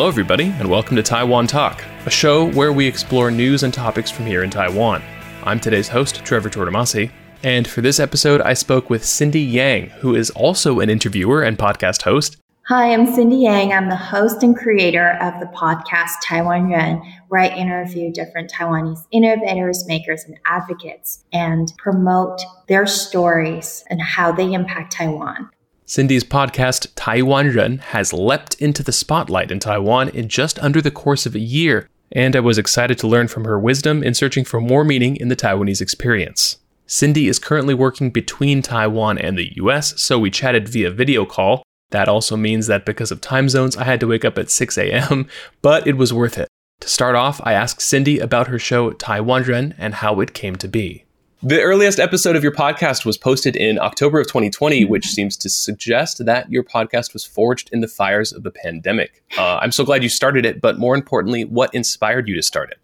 Hello, everybody, and welcome to Taiwan Talk, a show where we explore news and topics from here in Taiwan. I'm today's host, Trevor Tortomasi, and for this episode, I spoke with Cindy Yang, who is also an interviewer and podcast host. Hi, I'm Cindy Yang. I'm the host and creator of the podcast Taiwan Ren, where I interview different Taiwanese innovators, makers, and advocates and promote their stories and how they impact Taiwan. Cindy's podcast, Taiwan Ren, has leapt into the spotlight in Taiwan in just under the course of a year, and I was excited to learn from her wisdom in searching for more meaning in the Taiwanese experience. Cindy is currently working between Taiwan and the US, so we chatted via video call. That also means that because of time zones, I had to wake up at 6 a.m., but it was worth it. To start off, I asked Cindy about her show Taiwan Ren and how it came to be. The earliest episode of your podcast was posted in October of 2020, which seems to suggest that your podcast was forged in the fires of the pandemic. Uh, I'm so glad you started it, but more importantly, what inspired you to start it?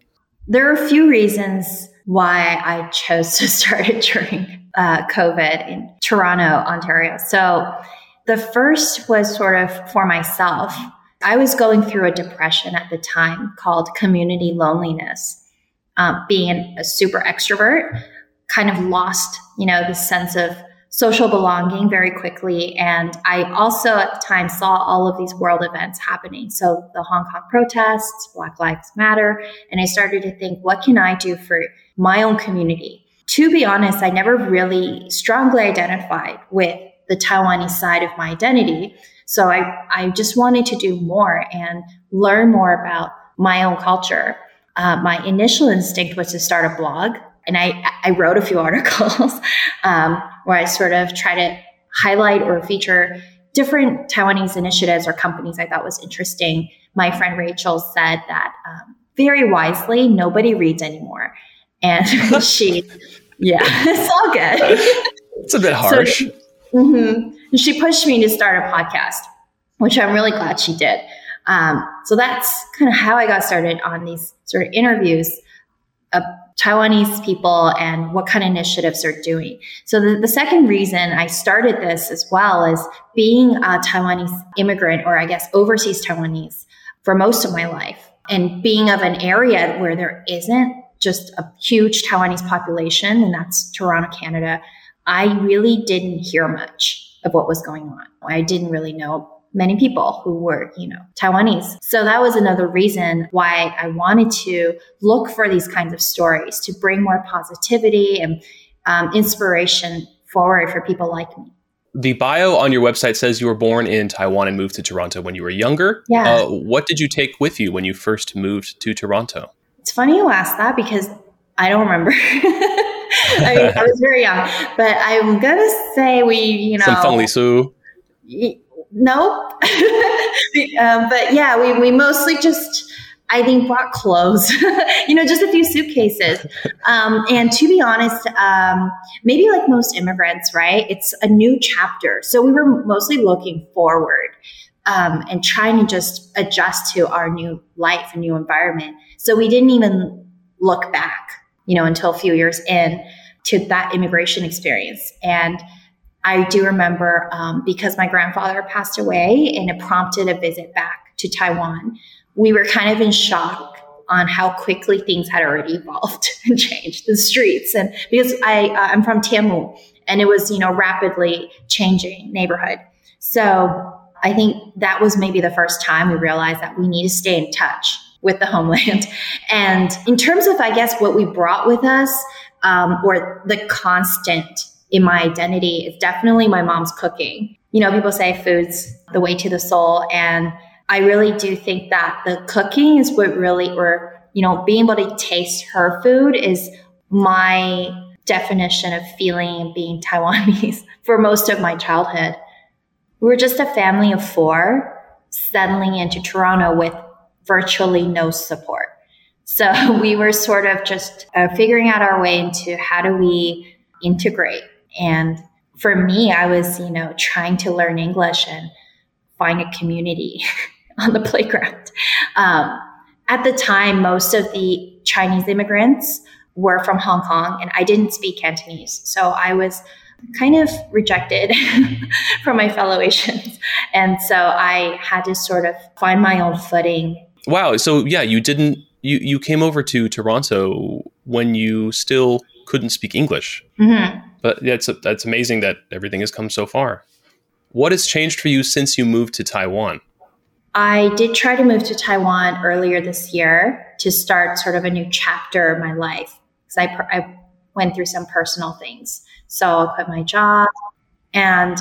There are a few reasons why I chose to start it during uh, COVID in Toronto, Ontario. So the first was sort of for myself. I was going through a depression at the time called community loneliness. Um, being a super extrovert, kind of lost, you know, the sense of social belonging very quickly. And I also at the time saw all of these world events happening. So the Hong Kong protests, Black Lives Matter. And I started to think, what can I do for my own community? To be honest, I never really strongly identified with the Taiwanese side of my identity. So I, I just wanted to do more and learn more about my own culture. Uh, my initial instinct was to start a blog and I, I wrote a few articles um, where I sort of try to highlight or feature different Taiwanese initiatives or companies I thought was interesting. My friend Rachel said that um, very wisely, nobody reads anymore. And she, yeah, it's all good. It's a bit harsh. So, mm-hmm. She pushed me to start a podcast, which I'm really glad she did. Um, so that's kind of how I got started on these sort of interviews. Uh, Taiwanese people and what kind of initiatives they're doing. So the, the, second reason I started this as well is being a Taiwanese immigrant, or I guess overseas Taiwanese for most of my life and being of an area where there isn't just a huge Taiwanese population, and that's Toronto, Canada. I really didn't hear much of what was going on. I didn't really know many people who were, you know, Taiwanese. So that was another reason why I wanted to look for these kinds of stories to bring more positivity and um, inspiration forward for people like me. The bio on your website says you were born in Taiwan and moved to Toronto when you were younger. Yeah. Uh, what did you take with you when you first moved to Toronto? It's funny you ask that because I don't remember. I, mean, I was very young, but I'm gonna say we, you know, some Feng Li Su nope. um, but yeah, we, we mostly just, I think, brought clothes, you know, just a few suitcases. Um, and to be honest, um, maybe like most immigrants, right? It's a new chapter. So we were mostly looking forward um, and trying to just adjust to our new life and new environment. So we didn't even look back, you know, until a few years in to that immigration experience. And I do remember um, because my grandfather passed away and it prompted a visit back to Taiwan. We were kind of in shock on how quickly things had already evolved and changed the streets. And because I, uh, I'm from Tianmu and it was, you know, rapidly changing neighborhood. So I think that was maybe the first time we realized that we need to stay in touch with the homeland. And in terms of, I guess, what we brought with us, um, or the constant in my identity is definitely my mom's cooking. You know, people say food's the way to the soul. And I really do think that the cooking is what really, or, you know, being able to taste her food is my definition of feeling being Taiwanese for most of my childhood. We were just a family of four settling into Toronto with virtually no support. So we were sort of just uh, figuring out our way into how do we integrate and for me, I was, you know, trying to learn English and find a community on the playground. Um, at the time, most of the Chinese immigrants were from Hong Kong, and I didn't speak Cantonese. So I was kind of rejected from my fellow Asians. And so I had to sort of find my own footing. Wow. So yeah, you didn't you you came over to Toronto when you still couldn't speak English. Mm-hmm. But that's that's amazing that everything has come so far. What has changed for you since you moved to Taiwan? I did try to move to Taiwan earlier this year to start sort of a new chapter of my life because I, I went through some personal things. So I quit my job. And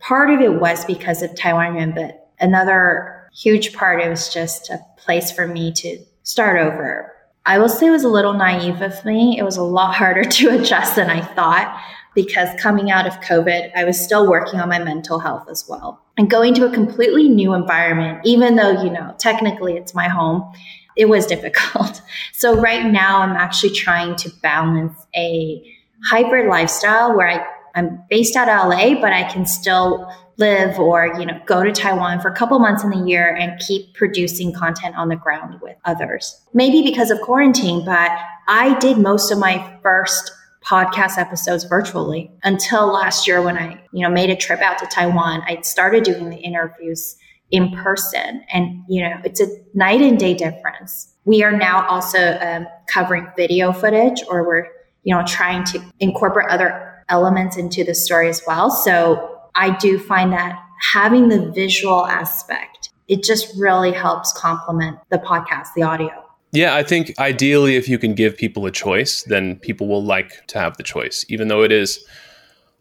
part of it was because of Taiwan but another huge part, it was just a place for me to start over. I will say it was a little naive of me. It was a lot harder to adjust than I thought because coming out of COVID, I was still working on my mental health as well. And going to a completely new environment, even though, you know, technically it's my home, it was difficult. So right now I'm actually trying to balance a hybrid lifestyle where I, I'm based out of LA, but I can still live or, you know, go to Taiwan for a couple months in the year and keep producing content on the ground with others. Maybe because of quarantine, but I did most of my first podcast episodes virtually until last year when I, you know, made a trip out to Taiwan. I started doing the interviews in person and, you know, it's a night and day difference. We are now also um, covering video footage or we're, you know, trying to incorporate other elements into the story as well. So I do find that having the visual aspect, it just really helps complement the podcast, the audio. Yeah, I think ideally, if you can give people a choice, then people will like to have the choice, even though it is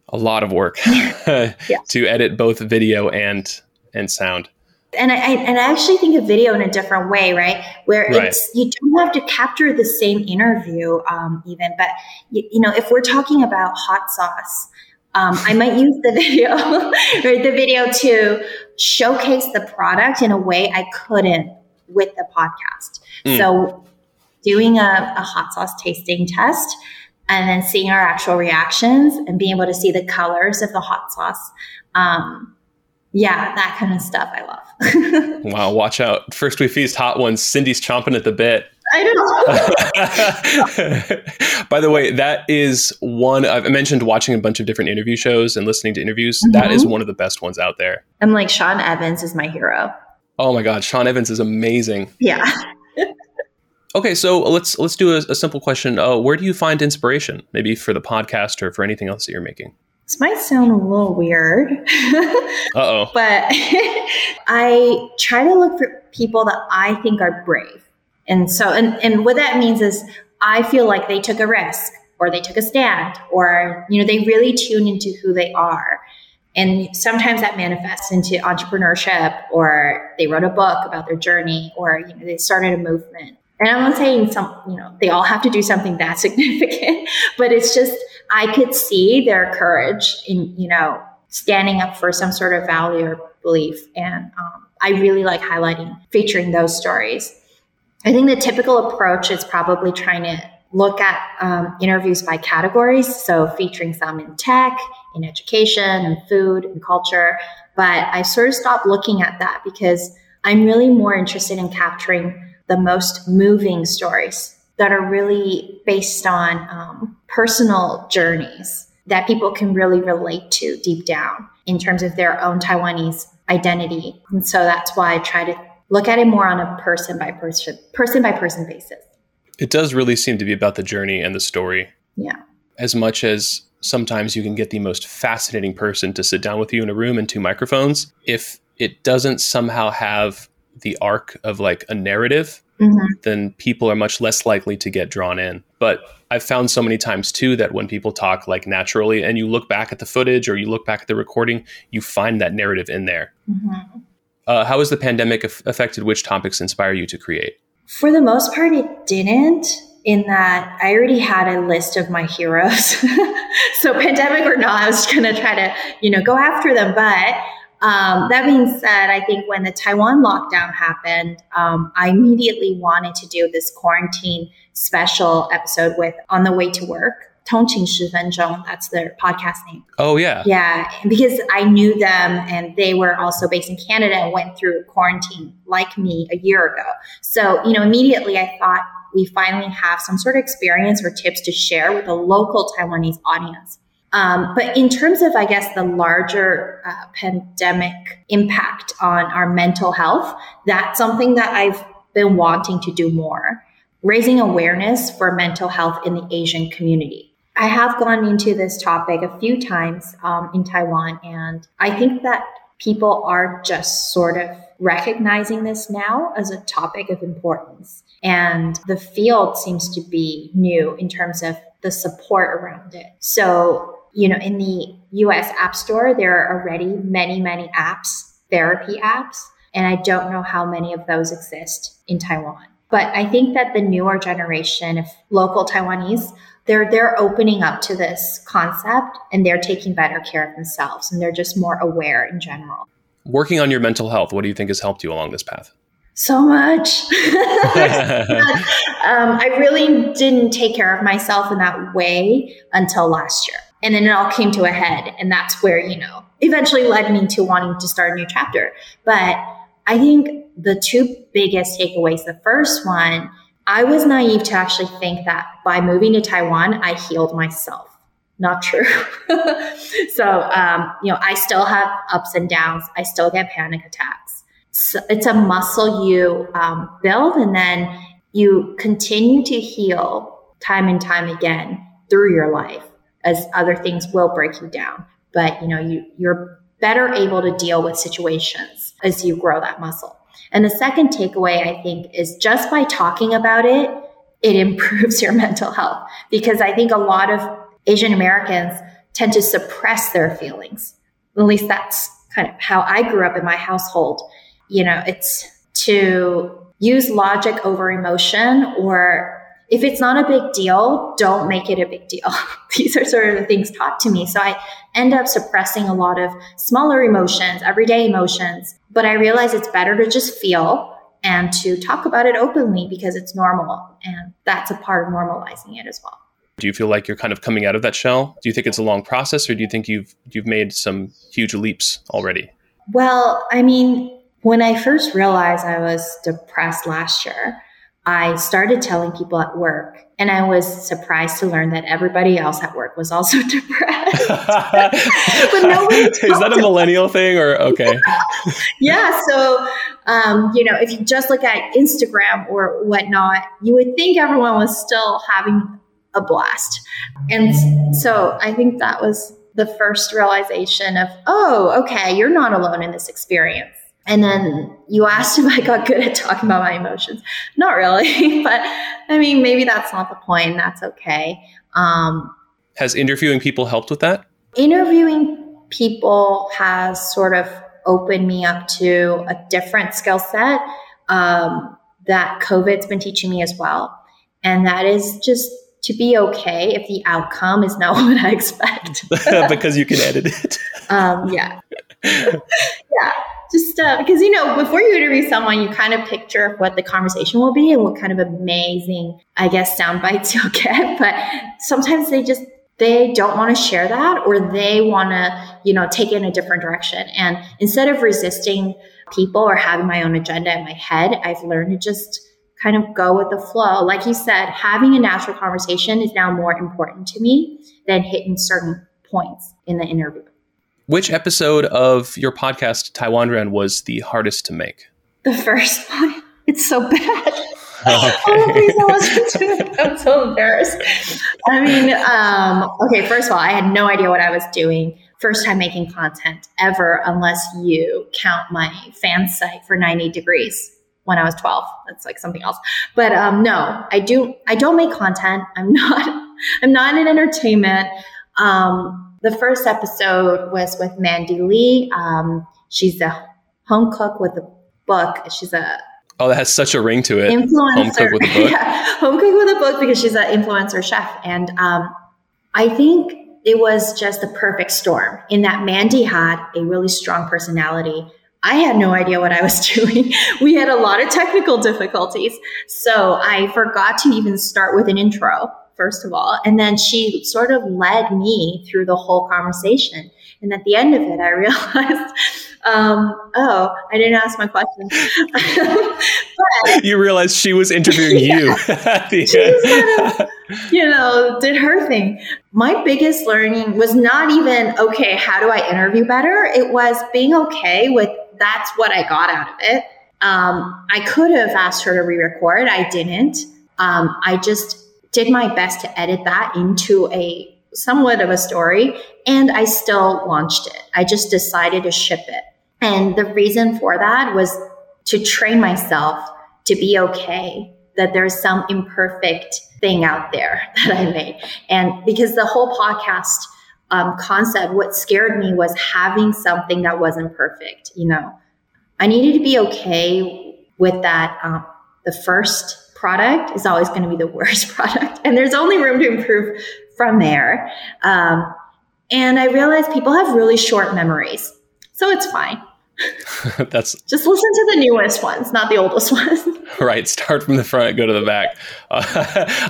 a lot of work yeah. to edit both video and and sound. And I, and I actually think of video in a different way, right? Where right. it's you don't have to capture the same interview, um, even. But you, you know, if we're talking about hot sauce, um, I might use the video, right? The video to showcase the product in a way I couldn't with the podcast. Mm. So doing a, a hot sauce tasting test and then seeing our actual reactions and being able to see the colors of the hot sauce. Um, yeah, that kind of stuff I love. wow, watch out. First we feast hot ones. Cindy's chomping at the bit. I don't know. By the way, that is one I've mentioned watching a bunch of different interview shows and listening to interviews. Mm-hmm. That is one of the best ones out there. I'm like Sean Evans is my hero. Oh my god, Sean Evans is amazing. Yeah. okay, so let's let's do a, a simple question. Uh, where do you find inspiration, maybe for the podcast or for anything else that you're making? This might sound a little weird. uh oh. But I try to look for people that I think are brave. And so, and, and what that means is I feel like they took a risk or they took a stand or, you know, they really tune into who they are. And sometimes that manifests into entrepreneurship or they wrote a book about their journey or you know, they started a movement. And I'm not saying some, you know, they all have to do something that significant, but it's just I could see their courage in, you know, standing up for some sort of value or belief. And um, I really like highlighting, featuring those stories. I think the typical approach is probably trying to look at um, interviews by categories. So featuring some in tech, in education, and food and culture. But I sort of stopped looking at that because I'm really more interested in capturing the most moving stories that are really based on um, personal journeys that people can really relate to deep down in terms of their own Taiwanese identity. And so that's why I try to look at it more on a person by person, person by person basis. It does really seem to be about the journey and the story. Yeah. As much as sometimes you can get the most fascinating person to sit down with you in a room and two microphones, if it doesn't somehow have the arc of like a narrative, mm-hmm. then people are much less likely to get drawn in. But I've found so many times too that when people talk like naturally and you look back at the footage or you look back at the recording, you find that narrative in there. Mm-hmm. Uh, how has the pandemic af- affected which topics inspire you to create? For the most part, it didn't in that I already had a list of my heroes. so pandemic or not, I was going to try to, you know, go after them. But um, that being said, I think when the Taiwan lockdown happened, um, I immediately wanted to do this quarantine special episode with On the Way to Work. Tongqing Shi that's their podcast name. Oh, yeah. Yeah, because I knew them and they were also based in Canada and went through quarantine like me a year ago. So, you know, immediately I thought, we finally have some sort of experience or tips to share with a local Taiwanese audience. Um, but in terms of, I guess, the larger uh, pandemic impact on our mental health, that's something that I've been wanting to do more, raising awareness for mental health in the Asian community. I have gone into this topic a few times um, in Taiwan, and I think that people are just sort of recognizing this now as a topic of importance. And the field seems to be new in terms of the support around it. So, you know, in the US App Store, there are already many, many apps, therapy apps. And I don't know how many of those exist in Taiwan. But I think that the newer generation of local Taiwanese, they're they're opening up to this concept and they're taking better care of themselves and they're just more aware in general. Working on your mental health, what do you think has helped you along this path? so much. um, I really didn't take care of myself in that way until last year. And then it all came to a head. And that's where, you know, eventually led me to wanting to start a new chapter. But I think the two biggest takeaways the first one, I was naive to actually think that by moving to Taiwan, I healed myself. Not true. so, um, you know, I still have ups and downs. I still get panic attacks it's a muscle you um, build and then you continue to heal time and time again through your life as other things will break you down but you know you you're better able to deal with situations as you grow that muscle and the second takeaway i think is just by talking about it it improves your mental health because i think a lot of asian americans tend to suppress their feelings at least that's kind of how i grew up in my household you know, it's to use logic over emotion or if it's not a big deal, don't make it a big deal. These are sort of the things taught to me. So I end up suppressing a lot of smaller emotions, everyday emotions, but I realize it's better to just feel and to talk about it openly because it's normal. And that's a part of normalizing it as well. Do you feel like you're kind of coming out of that shell? Do you think it's a long process or do you think you've you've made some huge leaps already? Well, I mean, when I first realized I was depressed last year, I started telling people at work, and I was surprised to learn that everybody else at work was also depressed. but nobody is that a millennial thing or okay? yeah. So, um, you know, if you just look at Instagram or whatnot, you would think everyone was still having a blast, and so I think that was the first realization of, oh, okay, you're not alone in this experience. And then you asked if I got good at talking about my emotions. Not really, but I mean, maybe that's not the point. That's okay. Um, has interviewing people helped with that? Interviewing people has sort of opened me up to a different skill set um, that COVID's been teaching me as well. And that is just to be okay if the outcome is not what I expect. because you can edit it. um, yeah. yeah just uh, because you know before you interview someone you kind of picture what the conversation will be and what kind of amazing i guess sound bites you'll get but sometimes they just they don't want to share that or they want to you know take it in a different direction and instead of resisting people or having my own agenda in my head i've learned to just kind of go with the flow like you said having a natural conversation is now more important to me than hitting certain points in the interview which episode of your podcast, Taiwan Ren, was the hardest to make? The first one. It's so bad. Okay. oh, I'm so embarrassed. I mean, um, okay, first of all, I had no idea what I was doing. First time making content ever, unless you count my fan site for 90 degrees when I was 12. That's like something else. But um, no, I do. I don't make content. I'm not. I'm not in entertainment. Um, the first episode was with Mandy Lee. Um, she's a home cook with a book. She's a Oh, that has such a ring to it. Influencer. Home cook with a book. yeah, home cook with a book because she's an influencer chef. And um, I think it was just the perfect storm in that Mandy had a really strong personality. I had no idea what I was doing. We had a lot of technical difficulties. So I forgot to even start with an intro first of all. And then she sort of led me through the whole conversation. And at the end of it, I realized Um, oh, I didn't ask my question. but, you realized she was interviewing yeah, you. kind of, you know, did her thing. My biggest learning was not even, okay, how do I interview better? It was being okay with that's what I got out of it. Um, I could have asked her to re record. I didn't. Um, I just did my best to edit that into a somewhat of a story and I still launched it. I just decided to ship it. And the reason for that was to train myself to be okay that there's some imperfect thing out there that I made. And because the whole podcast um, concept, what scared me was having something that wasn't perfect. You know, I needed to be okay with that. Um, the first product is always going to be the worst product, and there's only room to improve from there. Um, and I realized people have really short memories, so it's fine. That's just listen to the newest ones, not the oldest ones. right. Start from the front, go to the back. Uh,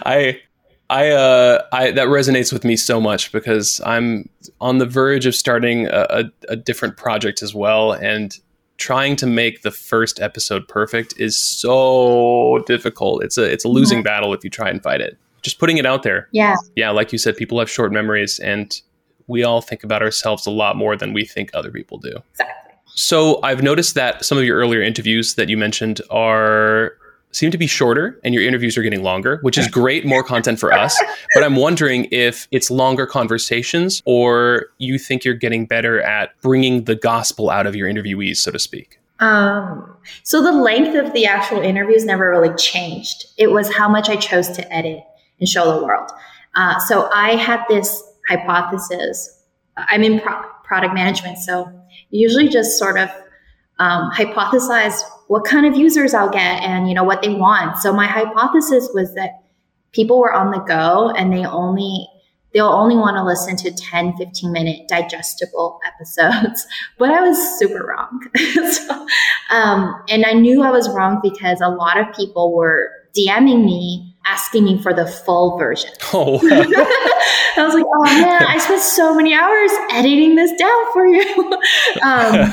I, I, uh, I, that resonates with me so much because I'm on the verge of starting a, a, a different project as well, and trying to make the first episode perfect is so difficult. It's a, it's a losing mm-hmm. battle if you try and fight it. Just putting it out there. Yeah. Yeah. Like you said, people have short memories, and we all think about ourselves a lot more than we think other people do. Exactly. So I've noticed that some of your earlier interviews that you mentioned are seem to be shorter and your interviews are getting longer, which is great, more content for us. But I'm wondering if it's longer conversations or you think you're getting better at bringing the gospel out of your interviewees, so to speak. Um, so the length of the actual interviews never really changed. It was how much I chose to edit and show the world. Uh, so I had this hypothesis. I'm in pro- product management, so usually just sort of um, hypothesize what kind of users I'll get and you know what they want. So my hypothesis was that people were on the go and they only they'll only want to listen to 10 15 minute digestible episodes but i was super wrong so, um, and i knew i was wrong because a lot of people were dming me asking me for the full version. Oh, I was like, oh man, I spent so many hours editing this down for you. um,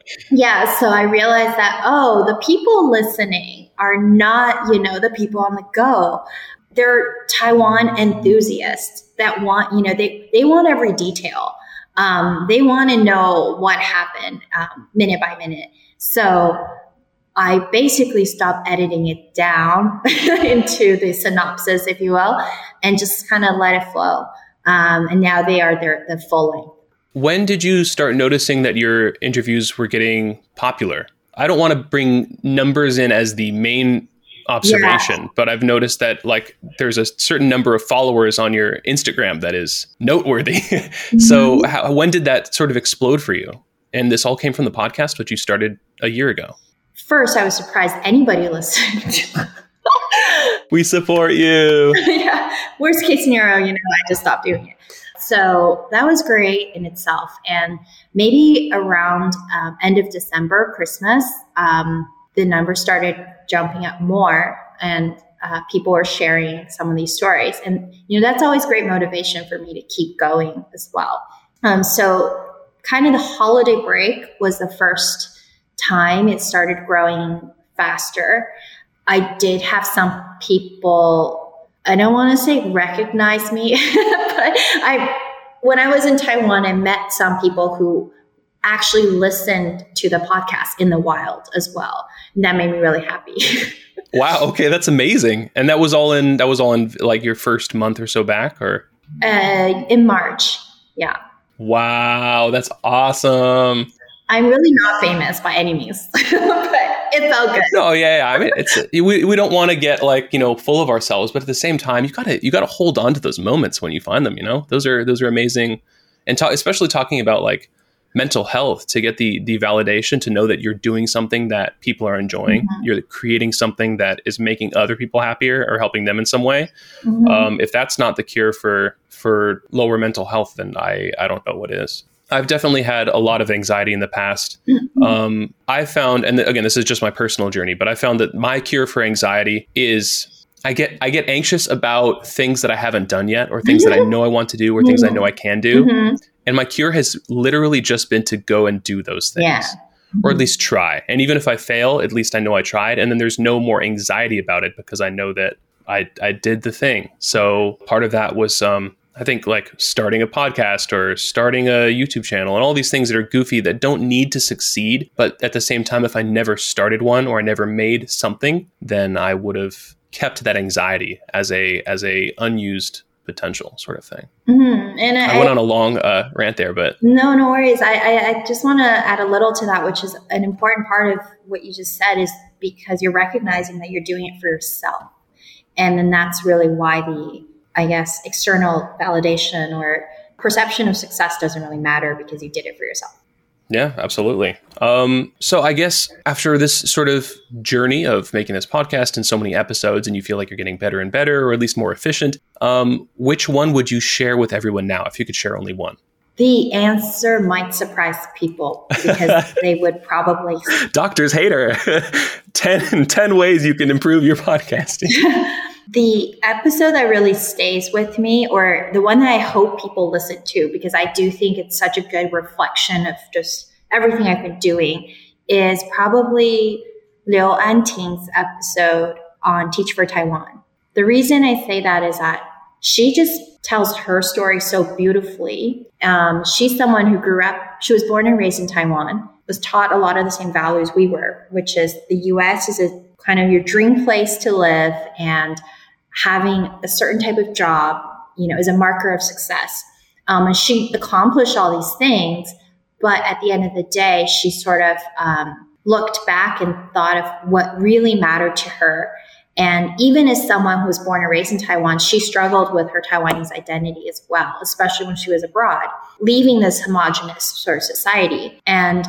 yeah, so I realized that, oh, the people listening are not, you know, the people on the go. They're Taiwan enthusiasts that want, you know, they, they want every detail. Um, they want to know what happened um, minute by minute. So I basically stopped editing it down into the synopsis, if you will, and just kind of let it flow. Um, and now they are their the full length. When did you start noticing that your interviews were getting popular? I don't want to bring numbers in as the main observation, yeah. but I've noticed that like there's a certain number of followers on your Instagram that is noteworthy. mm-hmm. So how, when did that sort of explode for you? And this all came from the podcast, which you started a year ago first I was surprised anybody listened. we support you. yeah. Worst case scenario, you know, I just stopped doing it. So that was great in itself. And maybe around um, end of December, Christmas, um, the numbers started jumping up more and uh, people were sharing some of these stories. And, you know, that's always great motivation for me to keep going as well. Um, so kind of the holiday break was the first time, it started growing faster. I did have some people, I don't want to say recognize me, but I, when I was in Taiwan, I met some people who actually listened to the podcast in the wild as well. And that made me really happy. wow. Okay. That's amazing. And that was all in, that was all in like your first month or so back or? Uh, in March. Yeah. Wow. That's awesome. I'm really not famous by any means, but it felt good. No, yeah, yeah. I mean, it's we, we don't want to get like you know full of ourselves, but at the same time, you gotta you gotta hold on to those moments when you find them. You know, those are those are amazing, and talk, especially talking about like mental health to get the the validation to know that you're doing something that people are enjoying. Mm-hmm. You're creating something that is making other people happier or helping them in some way. Mm-hmm. Um, if that's not the cure for for lower mental health, then I I don't know what is. I've definitely had a lot of anxiety in the past. Mm-hmm. Um, I found, and again, this is just my personal journey, but I found that my cure for anxiety is I get I get anxious about things that I haven't done yet, or things that I know I want to do, or things I know I can do. Mhm. And my cure has literally just been to go and do those things. Yeah. Or at least try. And even if I fail, at least I know I tried. And then there's no more anxiety about it because I know that I, I did the thing. So part of that was um I think like starting a podcast or starting a YouTube channel and all these things that are goofy that don't need to succeed. But at the same time, if I never started one or I never made something, then I would have kept that anxiety as a as a unused potential sort of thing. Mhm. And I, I went on a long uh, rant there, but No, no worries. I, I, I just want to add a little to that, which is an important part of what you just said, is because you're recognizing that you're doing it for yourself. And then that's really why the, I guess, external validation or perception of success doesn't really matter because you did it for yourself. Yeah, absolutely. Um, so I guess after this sort of journey of making this podcast and so many episodes, and you feel like you're getting better and better, or at least more efficient, um, which one would you share with everyone now if you could share only one? The answer might surprise people because they would probably Doctors hate her. 10, 10 ways you can improve your podcasting. the episode that really stays with me, or the one that I hope people listen to, because I do think it's such a good reflection of just everything I've been doing, is probably Liu Anting's episode on Teach for Taiwan. The reason I say that is that she just tells her story so beautifully. Um, she's someone who grew up, she was born and raised in Taiwan, was taught a lot of the same values we were, which is the US is a kind of your dream place to live and having a certain type of job, you know, is a marker of success. Um, and she accomplished all these things, but at the end of the day, she sort of um, looked back and thought of what really mattered to her. And even as someone who was born and raised in Taiwan, she struggled with her Taiwanese identity as well, especially when she was abroad, leaving this homogenous sort of society. And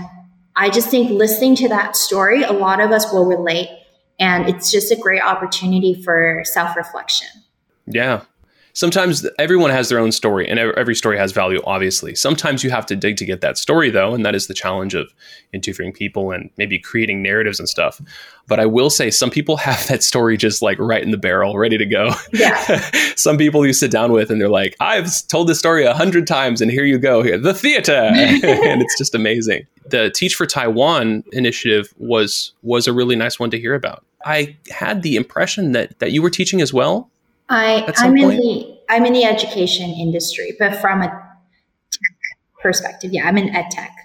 I just think listening to that story, a lot of us will relate. And it's just a great opportunity for self reflection. Yeah. Sometimes everyone has their own story, and every story has value, obviously. Sometimes you have to dig to get that story, though, and that is the challenge of interviewing people and maybe creating narratives and stuff. But I will say, some people have that story just like right in the barrel, ready to go. Yeah. some people you sit down with, and they're like, I've told this story a hundred times, and here you go, here, the theater. and it's just amazing. The Teach for Taiwan initiative was was a really nice one to hear about. I had the impression that that you were teaching as well. I, I'm in point? the I'm in the education industry, but from a tech perspective, yeah, I'm in ed tech.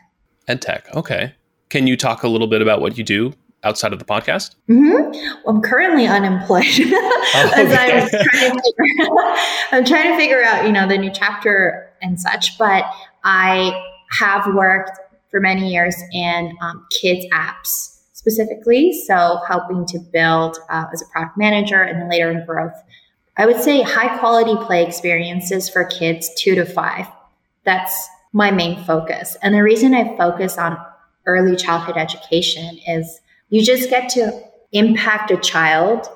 Ed tech. Okay. Can you talk a little bit about what you do outside of the podcast? hmm Well, I'm currently unemployed as okay. I'm trying to figure I'm trying to figure out, you know, the new chapter and such. But I have worked for many years in um, kids apps specifically, so helping to build uh, as a product manager and then later in growth. I would say high quality play experiences for kids two to five. That's my main focus. And the reason I focus on early childhood education is you just get to impact a child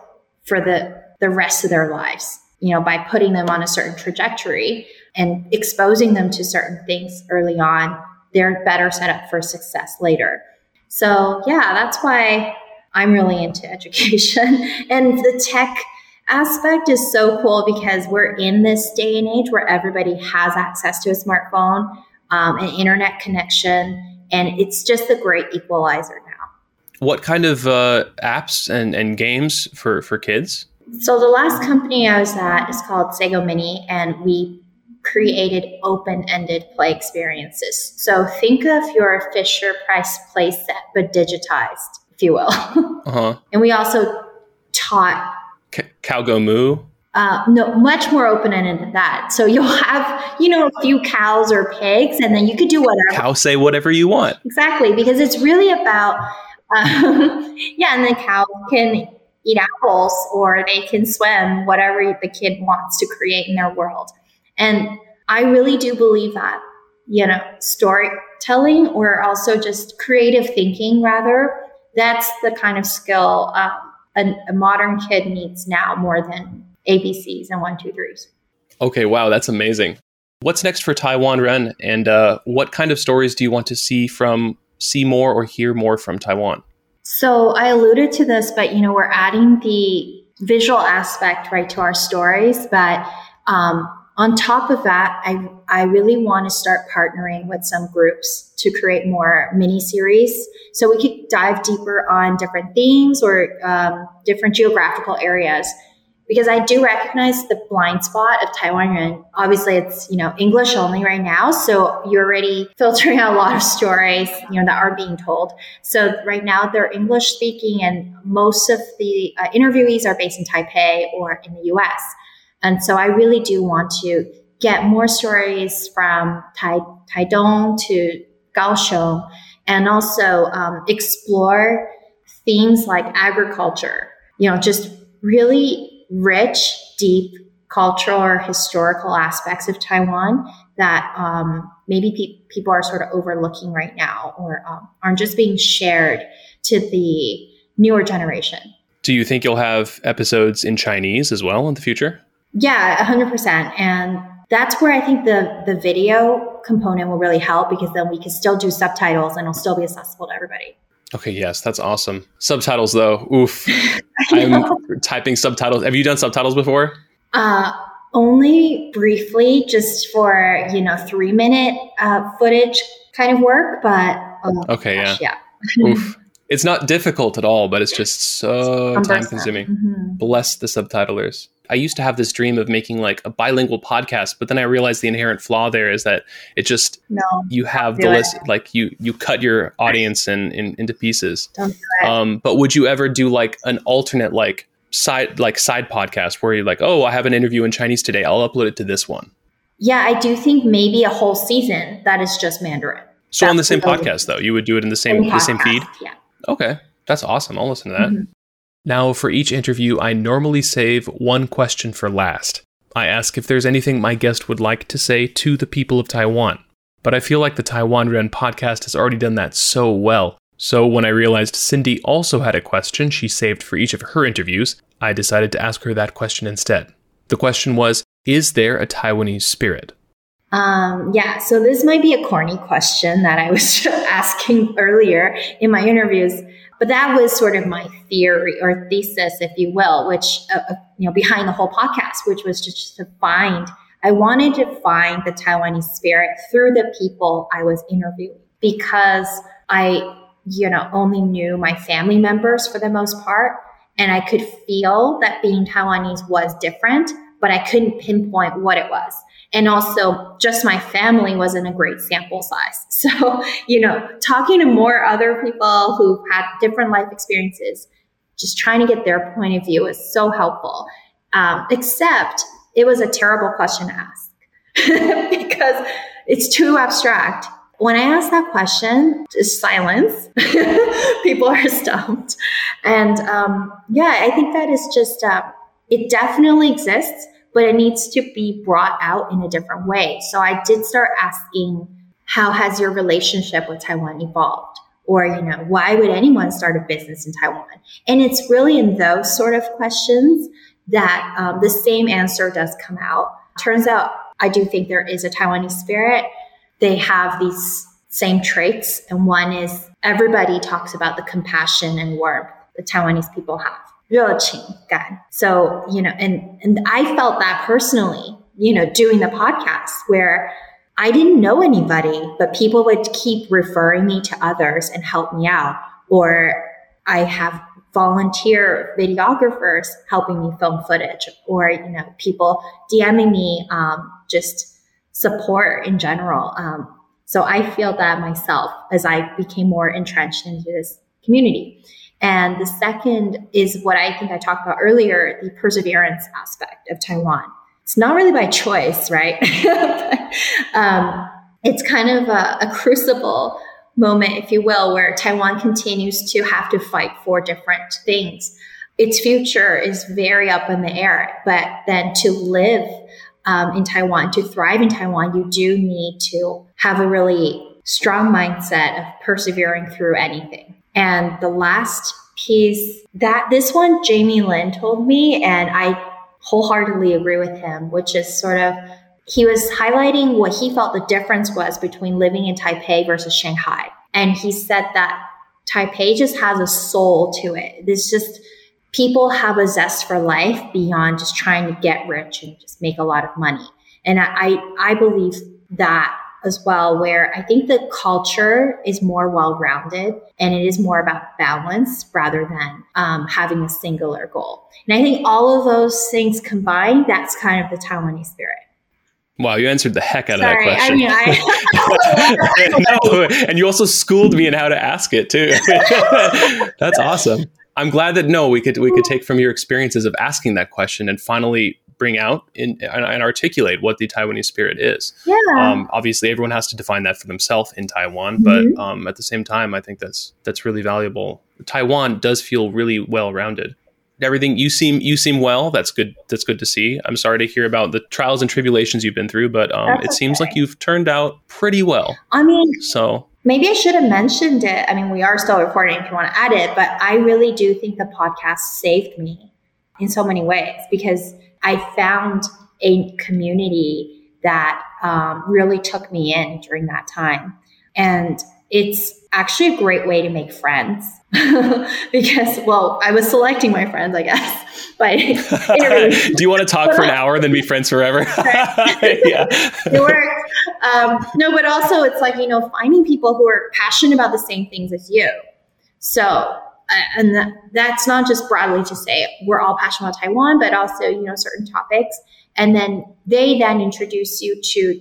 for the, the rest of their lives, you know, by putting them on a certain trajectory and exposing them to certain things early on. They're better set up for success later. So, yeah, that's why I'm really into education. and the tech aspect is so cool because we're in this day and age where everybody has access to a smartphone, um, an internet connection, and it's just a great equalizer now. What kind of uh, apps and, and games for, for kids? So the last company I was at is called Sago Mini, and we created open-ended play experiences. So think of your Fisher Price play set, but digitized, if you will. Uh huh. and we also taught C- Cow Go Moo. uh, no, much more open-ended than that. So you'll have, you know, a few cows or pigs, and then you could do whatever. Cow say whatever you want. Exactly, because it's really about, um, yeah, and the cow can eat apples or they can swim, whatever the kid wants to create in their world. And I really do believe that, you know, storytelling or also just creative thinking, rather, that's the kind of skill um, a, a modern kid needs now more than ABCs and one, two, threes. Okay, wow, that's amazing. What's next for Taiwan Ren, and uh, what kind of stories do you want to see from see more or hear more from Taiwan? So I alluded to this, but you know, we're adding the visual aspect, right, to our stories. But um, on top of that, I, I really want to start partnering with some groups to create more mini series so we could dive deeper on different themes or um, different geographical areas because I do recognize the blind spot of Taiwan. And obviously, it's you know English only right now, so you're already filtering out a lot of stories you know that are being told. So right now they're English speaking, and most of the uh, interviewees are based in Taipei or in the U.S. And so I really do want to get more stories from Tai Taidong to Kaohsiung, and also um, explore themes like agriculture. You know, just really rich, deep cultural or historical aspects of Taiwan that um, maybe pe- people are sort of overlooking right now or um, aren't just being shared to the newer generation. Do you think you'll have episodes in Chinese as well in the future? Yeah, 100%. And that's where I think the, the video component will really help because then we can still do subtitles and it'll still be accessible to everybody. Okay, yes, that's awesome. Subtitles though, oof. I'm typing subtitles. Have you done subtitles before? Uh, only briefly, just for you know three minute uh, footage kind of work. But oh okay, gosh, yeah, yeah. oof. It's not difficult at all, but it's just so time consuming. Mm-hmm. Bless the subtitlers. I used to have this dream of making like a bilingual podcast, but then I realized the inherent flaw there is that it just no, you have the list like you you cut your audience in, in into pieces. Um, but would you ever do like an alternate like side like side podcast where you're like, oh, I have an interview in Chinese today, I'll upload it to this one. Yeah, I do think maybe a whole season that is just Mandarin. So That's on the same podcast though, you would do it in the same, same the same feed. Yeah. Okay, that's awesome. I'll listen to that. Mm-hmm. Now, for each interview, I normally save one question for last. I ask if there's anything my guest would like to say to the people of Taiwan. But I feel like the Taiwan Ren podcast has already done that so well. So when I realized Cindy also had a question she saved for each of her interviews, I decided to ask her that question instead. The question was Is there a Taiwanese spirit? Um, yeah, so this might be a corny question that I was asking earlier in my interviews. But that was sort of my theory or thesis, if you will, which, uh, uh, you know, behind the whole podcast, which was just to find, I wanted to find the Taiwanese spirit through the people I was interviewing because I, you know, only knew my family members for the most part. And I could feel that being Taiwanese was different, but I couldn't pinpoint what it was. And also, just my family wasn't a great sample size. So, you know, talking to more other people who've had different life experiences, just trying to get their point of view is so helpful. Um, except it was a terrible question to ask because it's too abstract. When I ask that question, just silence. people are stumped. And um, yeah, I think that is just, uh, it definitely exists but it needs to be brought out in a different way. So I did start asking, how has your relationship with Taiwan evolved? Or, you know, why would anyone start a business in Taiwan? And it's really in those sort of questions that um, the same answer does come out. Turns out, I do think there is a Taiwanese spirit. They have these same traits. And one is everybody talks about the compassion and warmth the Taiwanese people have. So, you know, and, and I felt that personally, you know, doing the podcast where I didn't know anybody, but people would keep referring me to others and help me out. Or I have volunteer videographers helping me film footage or, you know, people DMing me, um, just support in general. Um, so I feel that myself as I became more entrenched into this community. And the second is what I think I talked about earlier, the perseverance aspect of Taiwan. It's not really by choice, right? um, it's kind of a, a crucible moment, if you will, where Taiwan continues to have to fight for different things. Its future is very up in the air, but then to live um, in Taiwan, to thrive in Taiwan, you do need to have a really strong mindset of persevering through anything. And the last piece that this one Jamie Lin told me, and I wholeheartedly agree with him, which is sort of he was highlighting what he felt the difference was between living in Taipei versus Shanghai. And he said that Taipei just has a soul to it. It's just people have a zest for life beyond just trying to get rich and just make a lot of money. And I, I believe that as well, where I think the culture is more well rounded and it is more about balance rather than um, having a singular goal. And I think all of those things combined, that's kind of the Taiwanese spirit. Wow, you answered the heck out Sorry, of that question. I mean, I, no, and you also schooled me in how to ask it too. That's awesome. I'm glad that no, we could we could take from your experiences of asking that question and finally bring out in, and, and, articulate what the Taiwanese spirit is. Yeah. Um, obviously, everyone has to define that for themselves in Taiwan, mm-hmm. but um, at the same time, I think that's that's really valuable. Taiwan does feel really well rounded. Everything you seem you seem well. That's good. That's good to see. I'm sorry to hear about the trials and tribulations you've been through, but um, it okay. seems like you've turned out pretty well. I mean, so maybe I should have mentioned it. I mean, we are still recording if you want to add it, but I really do think the podcast saved me in so many ways because I found a community that um, really took me in during that time. And it's actually a great way to make friends because, well, I was selecting my friends, I guess. But do you want to talk for an hour, then be friends forever? yeah, it works. Um, no, but also it's like you know finding people who are passionate about the same things as you. So and that, that's not just broadly to say we're all passionate about Taiwan, but also you know certain topics, and then they then introduce you to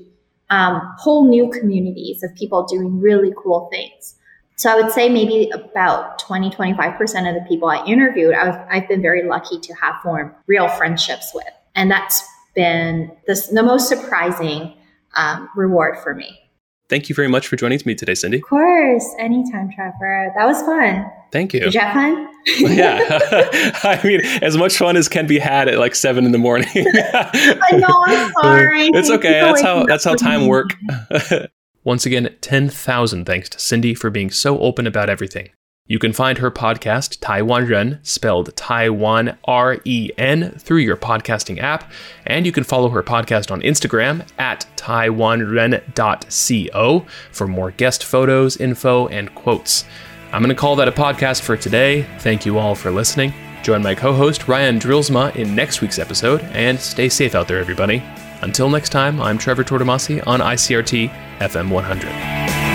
um, whole new communities of people doing really cool things. So I would say maybe about 20, 25% of the people I interviewed, I was, I've been very lucky to have formed real friendships with. And that's been the, the most surprising um, reward for me. Thank you very much for joining me today, Cindy. Of course. Anytime, Trevor. That was fun. Thank you. Did you have fun? yeah. I mean, as much fun as can be had at like seven in the morning. I know, I'm sorry. It's okay. That's how that's how time work. Once again, 10,000 thanks to Cindy for being so open about everything. You can find her podcast, Taiwan Ren, spelled Taiwan R E N, through your podcasting app. And you can follow her podcast on Instagram at taiwanren.co for more guest photos, info, and quotes. I'm going to call that a podcast for today. Thank you all for listening. Join my co host, Ryan Drillsma, in next week's episode, and stay safe out there, everybody. Until next time, I'm Trevor Tortomasi on ICRT FM 100.